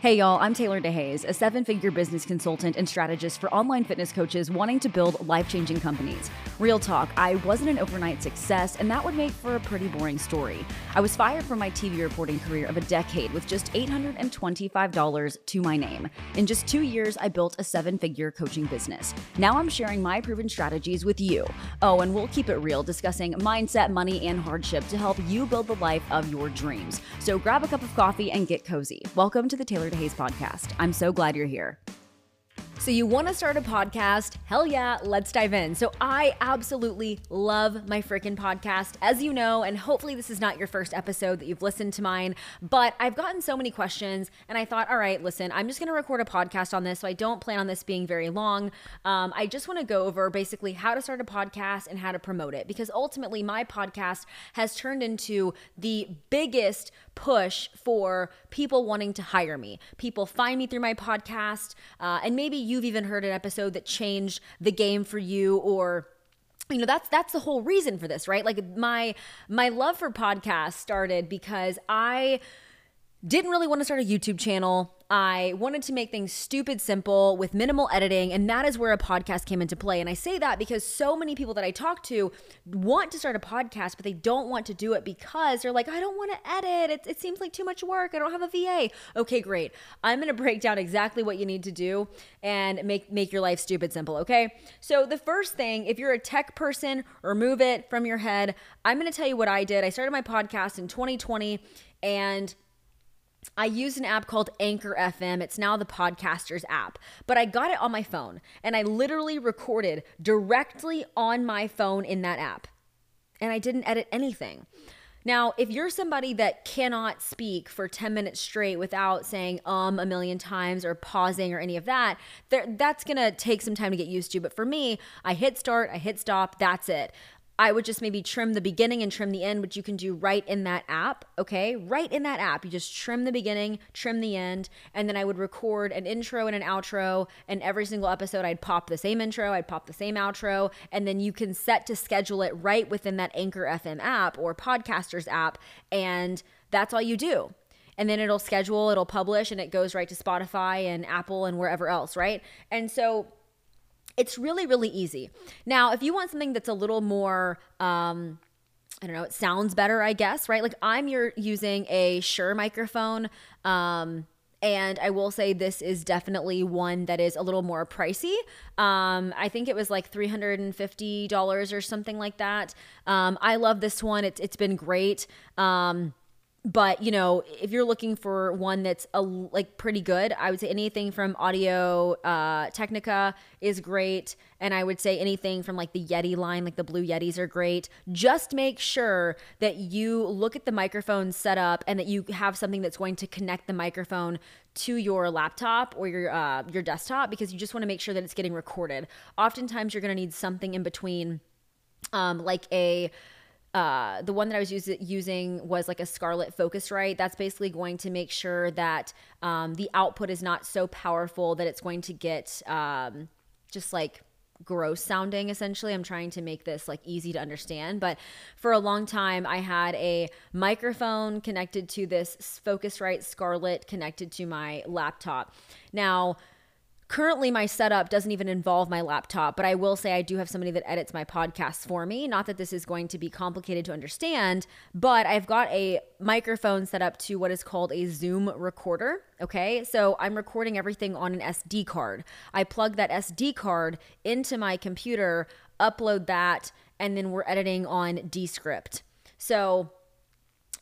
Hey y'all, I'm Taeler DeHaes, a seven figure business consultant and strategist for online fitness coaches wanting to build life changing companies. Real talk, I wasn't an overnight success, and that would make for a pretty boring story. I was fired from my TV reporting career of a decade with just $825 to my name. In just two years, I built a seven figure coaching business. Now I'm sharing my proven strategies with you. Oh, and we'll keep it real, discussing mindset, money, and hardship to help you build the life of your dreams. So grab a cup of coffee and get cozy. Welcome to the Taeler DeHaes podcast. I'm so glad you're here. So, you want to start a podcast? Hell yeah, let's dive in. So, I absolutely love my freaking podcast, as you know, and hopefully, this is not your first episode that you've listened to mine, but I've gotten so many questions, and I thought, all right, listen, I'm just going to record a podcast on this. So, I don't plan on this being very long. Um, I just want to go over basically how to start a podcast and how to promote it because ultimately, my podcast has turned into the biggest push for people wanting to hire me. People find me through my podcast, uh, and maybe you've even heard an episode that changed the game for you or you know that's that's the whole reason for this right? Like my my love for podcasts started because i didn't really want to start a youtube channel I wanted to make things stupid simple with minimal editing, and that is where a podcast came into play. And I say that because so many people that I talk to want to start a podcast, but they don't want to do it because they're like, I don't want to edit. It, it seems like too much work. I don't have a VA. Okay, great. I'm going to break down exactly what you need to do and make make your life stupid simple. Okay. So the first thing, if you're a tech person, remove it from your head. I'm going to tell you what I did. I started my podcast in 2020, and I use an app called Anchor FM. It's now the Podcasters app, but I got it on my phone and I literally recorded directly on my phone in that app. And I didn't edit anything. Now, if you're somebody that cannot speak for 10 minutes straight without saying um a million times or pausing or any of that, that's to take some time to get used to. But for me, I hit start, I hit stop, that's it. I would just maybe trim the beginning and trim the end, which you can do right in that app. Okay. Right in that app. You just trim the beginning, trim the end, and then I would record an intro and an outro. And every single episode, I'd pop the same intro, I'd pop the same outro. And then you can set to schedule it right within that Anchor FM app or Podcasters app. And that's all you do and then it'll schedule, it'll publish, and it goes right to Spotify and Apple and wherever else, right? And so it's really, really easy. Now, if you want something that's a little more, um, I don't know, it sounds better, I guess, right? Like I'm you're using a Shure microphone. Um, and I will say this is definitely one that is a little more pricey. Um, I think it was like $350 or something like that. Um, I love this one. It's, it's been great. Um, but you know if you're looking for one that's a, like pretty good i would say anything from audio uh, technica is great. And i would say anything from like the yeti line like the blue yetis are great. Just make sure that you look at the microphone setup and that you have something that's going to connect the microphone to your laptop or your uh, your desktop because you just want to make sure that it's getting recorded. Oftentimes you're going to need something in between um, like a uh, the one that I was use, using was like a Scarlett Focusrite. That's basically going to make sure that um, the output is not so powerful that it's going to get um, just like gross sounding essentially. I'm trying to make this like easy to understand. But for a long time i had a microphone connected to this focusrite scarlett connected to my laptop. Now Currently, my setup doesn't even involve my laptop, but I will say I do have somebody that edits my podcasts for me. Not that this is going to be complicated to understand, but I've got a microphone set up to what is called a Zoom recorder. Okay, so I'm recording everything on an SD card. I plug that SD card into my computer, upload that, and then we're editing on Descript. So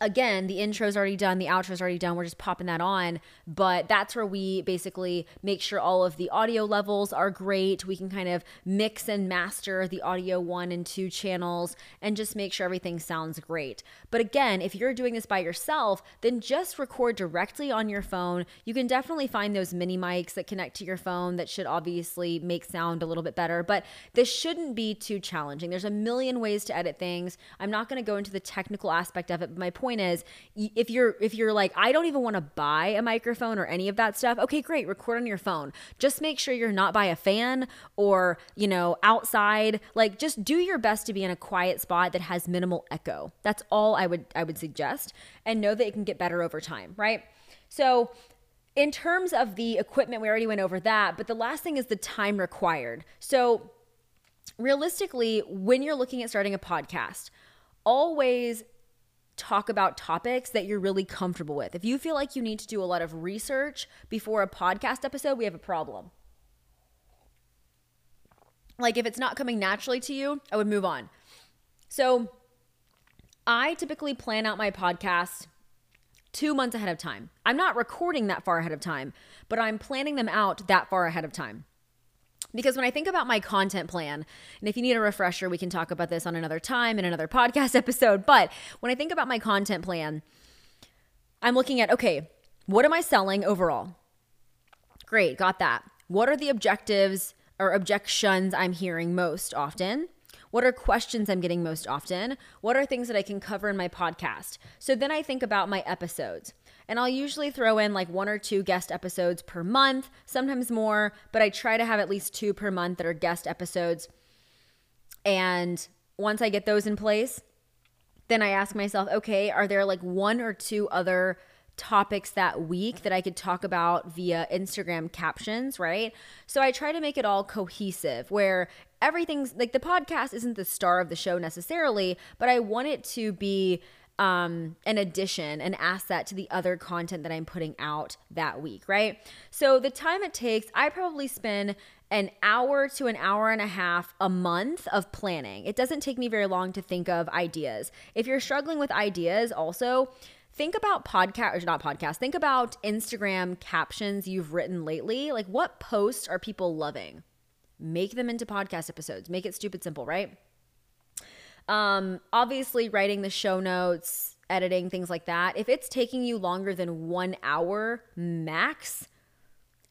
again, the intro's already done, the outro's already done. We're just popping that on. But that's where we basically make sure all of the audio levels are great. We can kind of mix and master the audio one and two channels and just make sure everything sounds great. But again, if you're doing this by yourself, then just record directly on your phone. You can definitely find those mini mics that connect to your phone that should obviously make sound a little bit better. But this shouldn't be too challenging. There's a million ways to edit things. I'm not going to go into the technical aspect of it, but my point point is if you're if you're like I don't even want to buy a microphone or any of that stuff, okay, great, record on your phone. Just make sure you're not by a fan or, you know, outside. Like just do your best to be in a quiet spot that has minimal echo. That's all I would I would suggest and know that it can get better over time, right? So in terms of the equipment, we already went over that, but the last thing is the time required. So, realistically, when you're looking at starting a podcast, always talk about topics that you're really comfortable with. If you feel like you need to do a lot of research before a podcast episode, we have a problem. Like if it's not coming naturally to you, I would move on. So, I typically plan out my podcast two months ahead of time. I'm not recording that far ahead of time, but I'm planning them out that far ahead of time. Because when I think about my content plan, and if you need a refresher, we can talk about this on another time in another podcast episode. But when I think about my content plan, I'm looking at okay, what am I selling overall? Great, got that. What are the objectives or objections I'm hearing most often? What are questions I'm getting most often? What are things that I can cover in my podcast? So then I think about my episodes. And I'll usually throw in like one or two guest episodes per month, sometimes more, but I try to have at least two per month that are guest episodes. And once I get those in place, then I ask myself, okay, are there like one or two other topics that week that I could talk about via Instagram captions, right? So I try to make it all cohesive where everything's like the podcast isn't the star of the show necessarily, but I want it to be um, an addition, an asset to the other content that I'm putting out that week, right? So the time it takes, I probably spend an hour to an hour and a half a month of planning. It doesn't take me very long to think of ideas. If you're struggling with ideas, also, think about podcast or not podcast think about instagram captions you've written lately like what posts are people loving make them into podcast episodes make it stupid simple right um obviously writing the show notes editing things like that if it's taking you longer than one hour max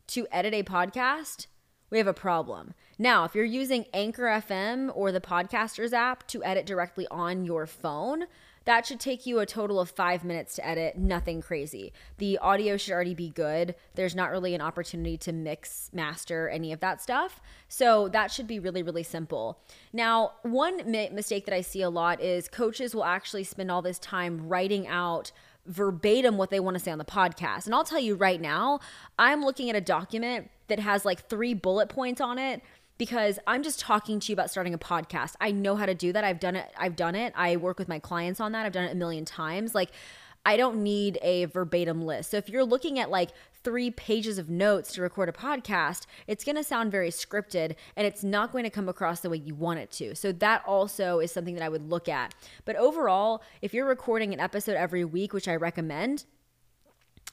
to edit a podcast we have a problem. Now, if you're using Anchor FM or the Podcasters app to edit directly on your phone, that should take you a total of five minutes to edit, nothing crazy. The audio should already be good. There's not really an opportunity to mix, master, any of that stuff. So that should be really, really simple. Now, one mi- mistake that I see a lot is coaches will actually spend all this time writing out verbatim what they want to say on the podcast. And I'll tell you right now, I'm looking at a document that has like three bullet points on it because I'm just talking to you about starting a podcast. I know how to do that. I've done it. I've done it. I work with my clients on that. I've done it a million times. Like I don't need a verbatim list. So if you're looking at like three pages of notes to record a podcast, it's going to sound very scripted and it's not going to come across the way you want it to. So that also is something that I would look at. But overall, if you're recording an episode every week, which I recommend,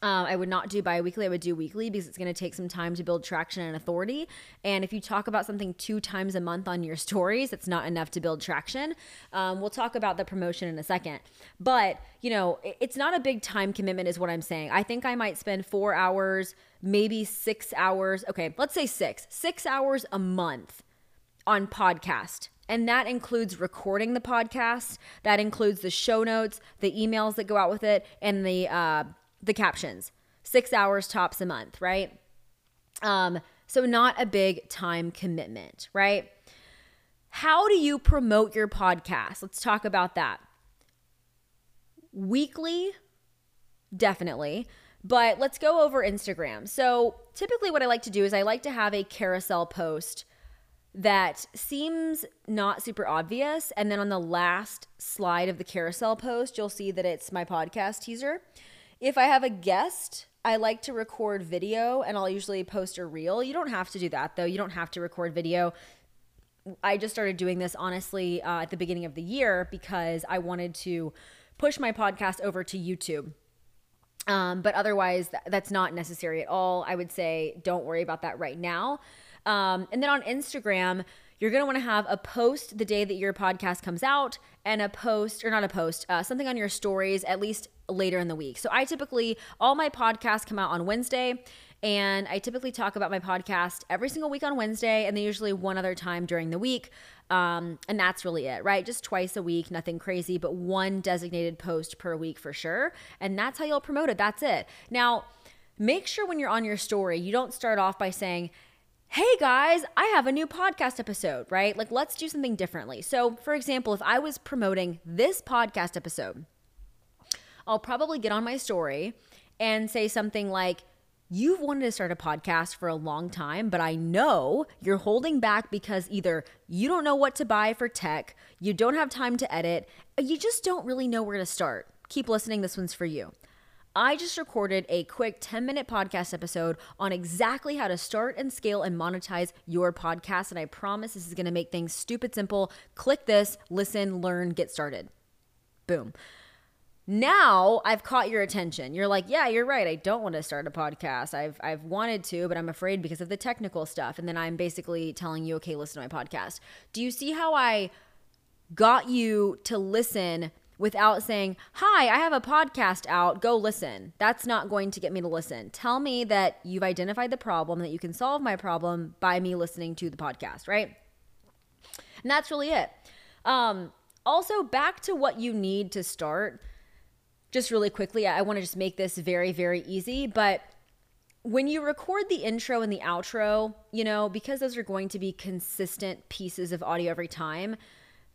um, I would not do bi-weekly. I would do weekly because it's going to take some time to build traction and authority. And if you talk about something two times a month on your stories, it's not enough to build traction. Um, we'll talk about the promotion in a second. But, you know, it's not a big time commitment is what I'm saying. I think I might spend four hours, maybe six hours. Okay, let's say six, six hours a month on podcast. And that includes recording the podcast. That includes the show notes, the emails that go out with it, and the uh, the captions. Six hours tops a month, right? Um, so not a big time commitment, right? How do you promote your podcast? Let's talk about that. Weekly, definitely. But let's go over Instagram. So, typically, what I like to do is I like to have a carousel post that seems not super obvious. And then on the last slide of the carousel post, you'll see that it's my podcast teaser. If I have a guest, I like to record video and I'll usually post a reel. You don't have to do that though. You don't have to record video. I just started doing this honestly uh, at the beginning of the year because I wanted to push my podcast over to YouTube. Um, but otherwise, th- that's not necessary at all. I would say don't worry about that right now. Um, and then on Instagram, you're going to want to have a post the day that your podcast comes out and a post, or not a post, uh, something on your stories at least later in the week. So I typically, all my podcasts come out on Wednesday. And I typically talk about my podcast every single week on Wednesday, and then usually one other time during the week. Um, and that's really it, right? Just twice a week, nothing crazy, but one designated post per week for sure. And that's how you'll promote it. That's it. Now, make sure when you're on your story, you don't start off by saying, hey guys, I have a new podcast episode, right? Like, let's do something differently. So, for example, if I was promoting this podcast episode, I'll probably get on my story and say something like, You've wanted to start a podcast for a long time, but I know you're holding back because either you don't know what to buy for tech, you don't have time to edit, you just don't really know where to start. Keep listening, this one's for you. I just recorded a quick 10 minute podcast episode on exactly how to start and scale and monetize your podcast. And I promise this is gonna make things stupid simple. Click this, listen, learn, get started. Boom. Now I've caught your attention. You're like, yeah, you're right. I don't want to start a podcast. I've I've wanted to, but I'm afraid because of the technical stuff. And then I'm basically telling you, okay, listen to my podcast. Do you see how I got you to listen without saying, Hi, I have a podcast out, go listen. That's not going to get me to listen. Tell me that you've identified the problem, that you can solve my problem by me listening to the podcast, right? And that's really it. Um, also, back to what you need to start just really quickly, I want to just make this very, very easy. But when you record the intro and the outro, you know, because those are going to be consistent pieces of audio every time,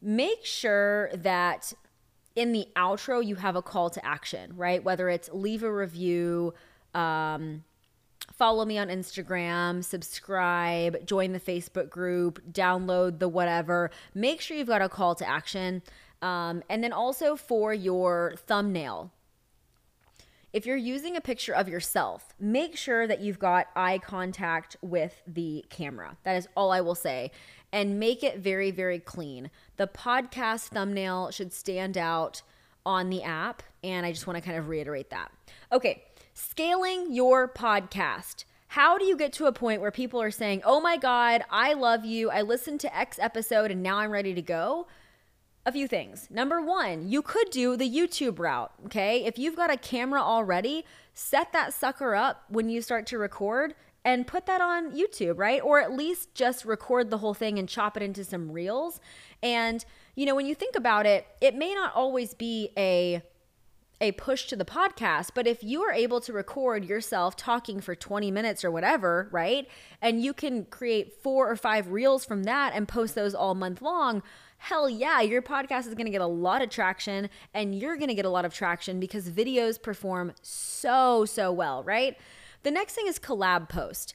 make sure that in the outro you have a call to action, right? Whether it's leave a review, um, follow me on Instagram, subscribe, join the Facebook group, download the whatever. Make sure you've got a call to action. Um, and then also for your thumbnail, if you're using a picture of yourself, make sure that you've got eye contact with the camera. That is all I will say. And make it very, very clean. The podcast thumbnail should stand out on the app. And I just want to kind of reiterate that. Okay, scaling your podcast. How do you get to a point where people are saying, oh my God, I love you. I listened to X episode and now I'm ready to go? a few things. Number one, you could do the YouTube route, okay? If you've got a camera already, set that sucker up when you start to record and put that on YouTube, right? Or at least just record the whole thing and chop it into some reels. And, you know, when you think about it, it may not always be a a push to the podcast, but if you are able to record yourself talking for 20 minutes or whatever, right? And you can create four or five reels from that and post those all month long, hell yeah, your podcast is to get a lot of traction and you're to get a lot of traction because videos perform so, so well, right? The next thing is collab post.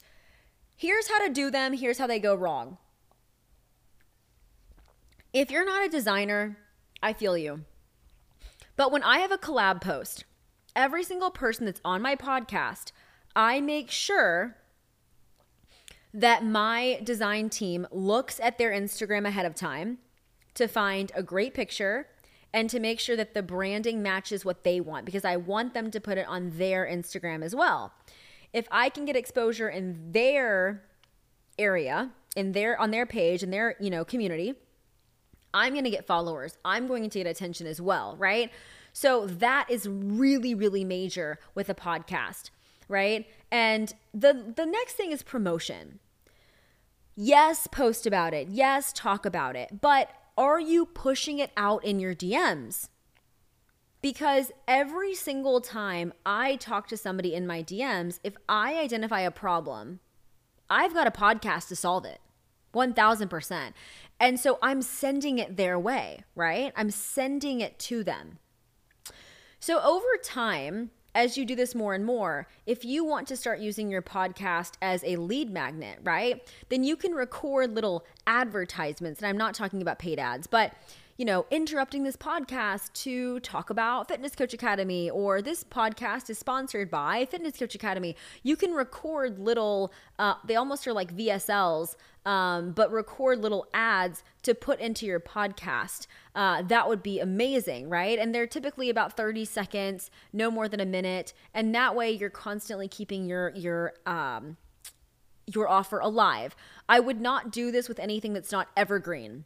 Here's how to do them, here's how they go wrong. If you're not a designer, I feel you. But when I have a collab post, every single person that's on my podcast, I make sure that my design team looks at their Instagram ahead of time to find a great picture and to make sure that the branding matches what they want because I want them to put it on their Instagram as well. If I can get exposure in their area, in their on their page in their, you know, community, I'm going to get followers. I'm going to get attention as well, right? So that is really really major with a podcast, right? And the the next thing is promotion. Yes, post about it. Yes, talk about it. But are you pushing it out in your DMs? Because every single time I talk to somebody in my DMs, if I identify a problem, I've got a podcast to solve it. 1000%. And so I'm sending it their way, right? I'm sending it to them. So over time, as you do this more and more, if you want to start using your podcast as a lead magnet, right, then you can record little advertisements. And I'm not talking about paid ads, but you know, interrupting this podcast to talk about Fitness Coach Academy or this podcast is sponsored by Fitness Coach Academy. You can record little, uh, they almost are like VSLs, um, but record little ads to put into your podcast. Uh, that would be amazing, right? And they're typically about 30 seconds, no more than a minute. And that way you're constantly keeping your, your, um, your offer alive. I would not do this with anything that's not evergreen.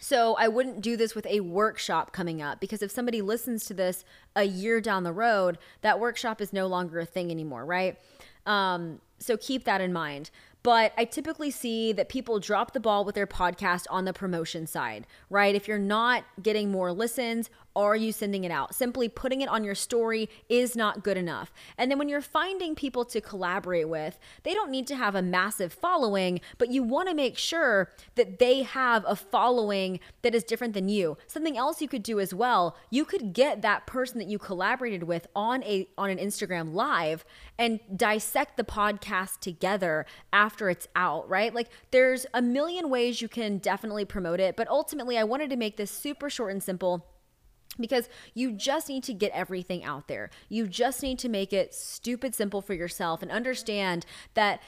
So I wouldn't do this with a workshop coming up because if somebody listens to this a year down the road, that workshop is no longer a thing anymore, right? Um, so keep that in mind. But I typically see that people drop the ball with their podcast on the promotion side, right? If you're not getting more listens, are you sending it out? Simply putting it on your story is not good enough. And then when you're finding people to collaborate with, they don't need to have a massive following, but you want to make sure that they have a following that is different than you. Something else you could do as well, you could get that person that you collaborated with on a on an Instagram live and dissect the podcast together after it's out, right? Like there's a million ways you can definitely promote it, but ultimately I wanted to make this super short and simple because you just need to get everything out there. You just need to make it stupid simple for yourself and understand that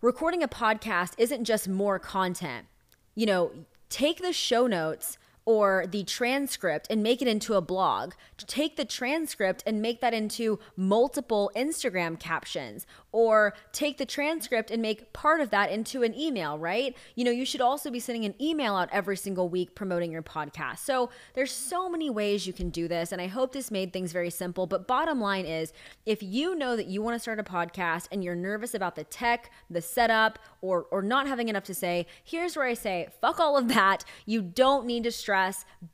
recording a podcast isn't just more content. You know, take the show notes or the transcript and make it into a blog. Take the transcript and make that into multiple Instagram captions or take the transcript and make part of that into an email, right? You know, you should also be sending an email out every single week promoting your podcast. So there's so many ways you can do this. And I hope this made things very simple. But bottom line is if you know that you want to start a podcast and you're nervous about the tech, the setup, or, or not having enough to say, here's where I say, fuck all of that. You don't need to stress.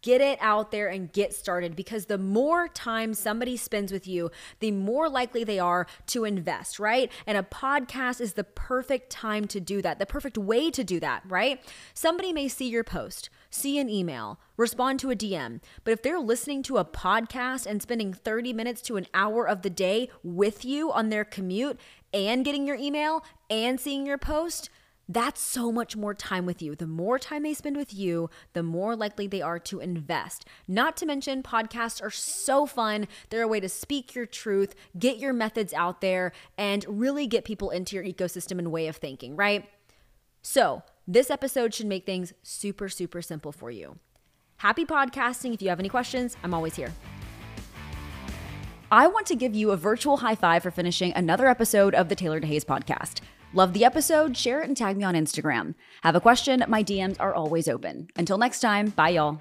Get it out there and get started because the more time somebody spends with you, the more likely they are to invest, right? And a podcast is the perfect time to do that, the perfect way to do that, right? Somebody may see your post, see an email, respond to a DM, but if they're listening to a podcast and spending 30 minutes to an hour of the day with you on their commute and getting your email and seeing your post, that's so much more time with you. The more time they spend with you, the more likely they are to invest. Not to mention, podcasts are so fun. They're a way to speak your truth, get your methods out there, and really get people into your ecosystem and way of thinking, right? So, this episode should make things super, super simple for you. Happy podcasting. If you have any questions, I'm always here. I want to give you a virtual high five for finishing another episode of the Taeler DeHaes podcast. Love the episode, share it, and tag me on Instagram. Have a question? My DMs are always open. Until next time, bye, y'all.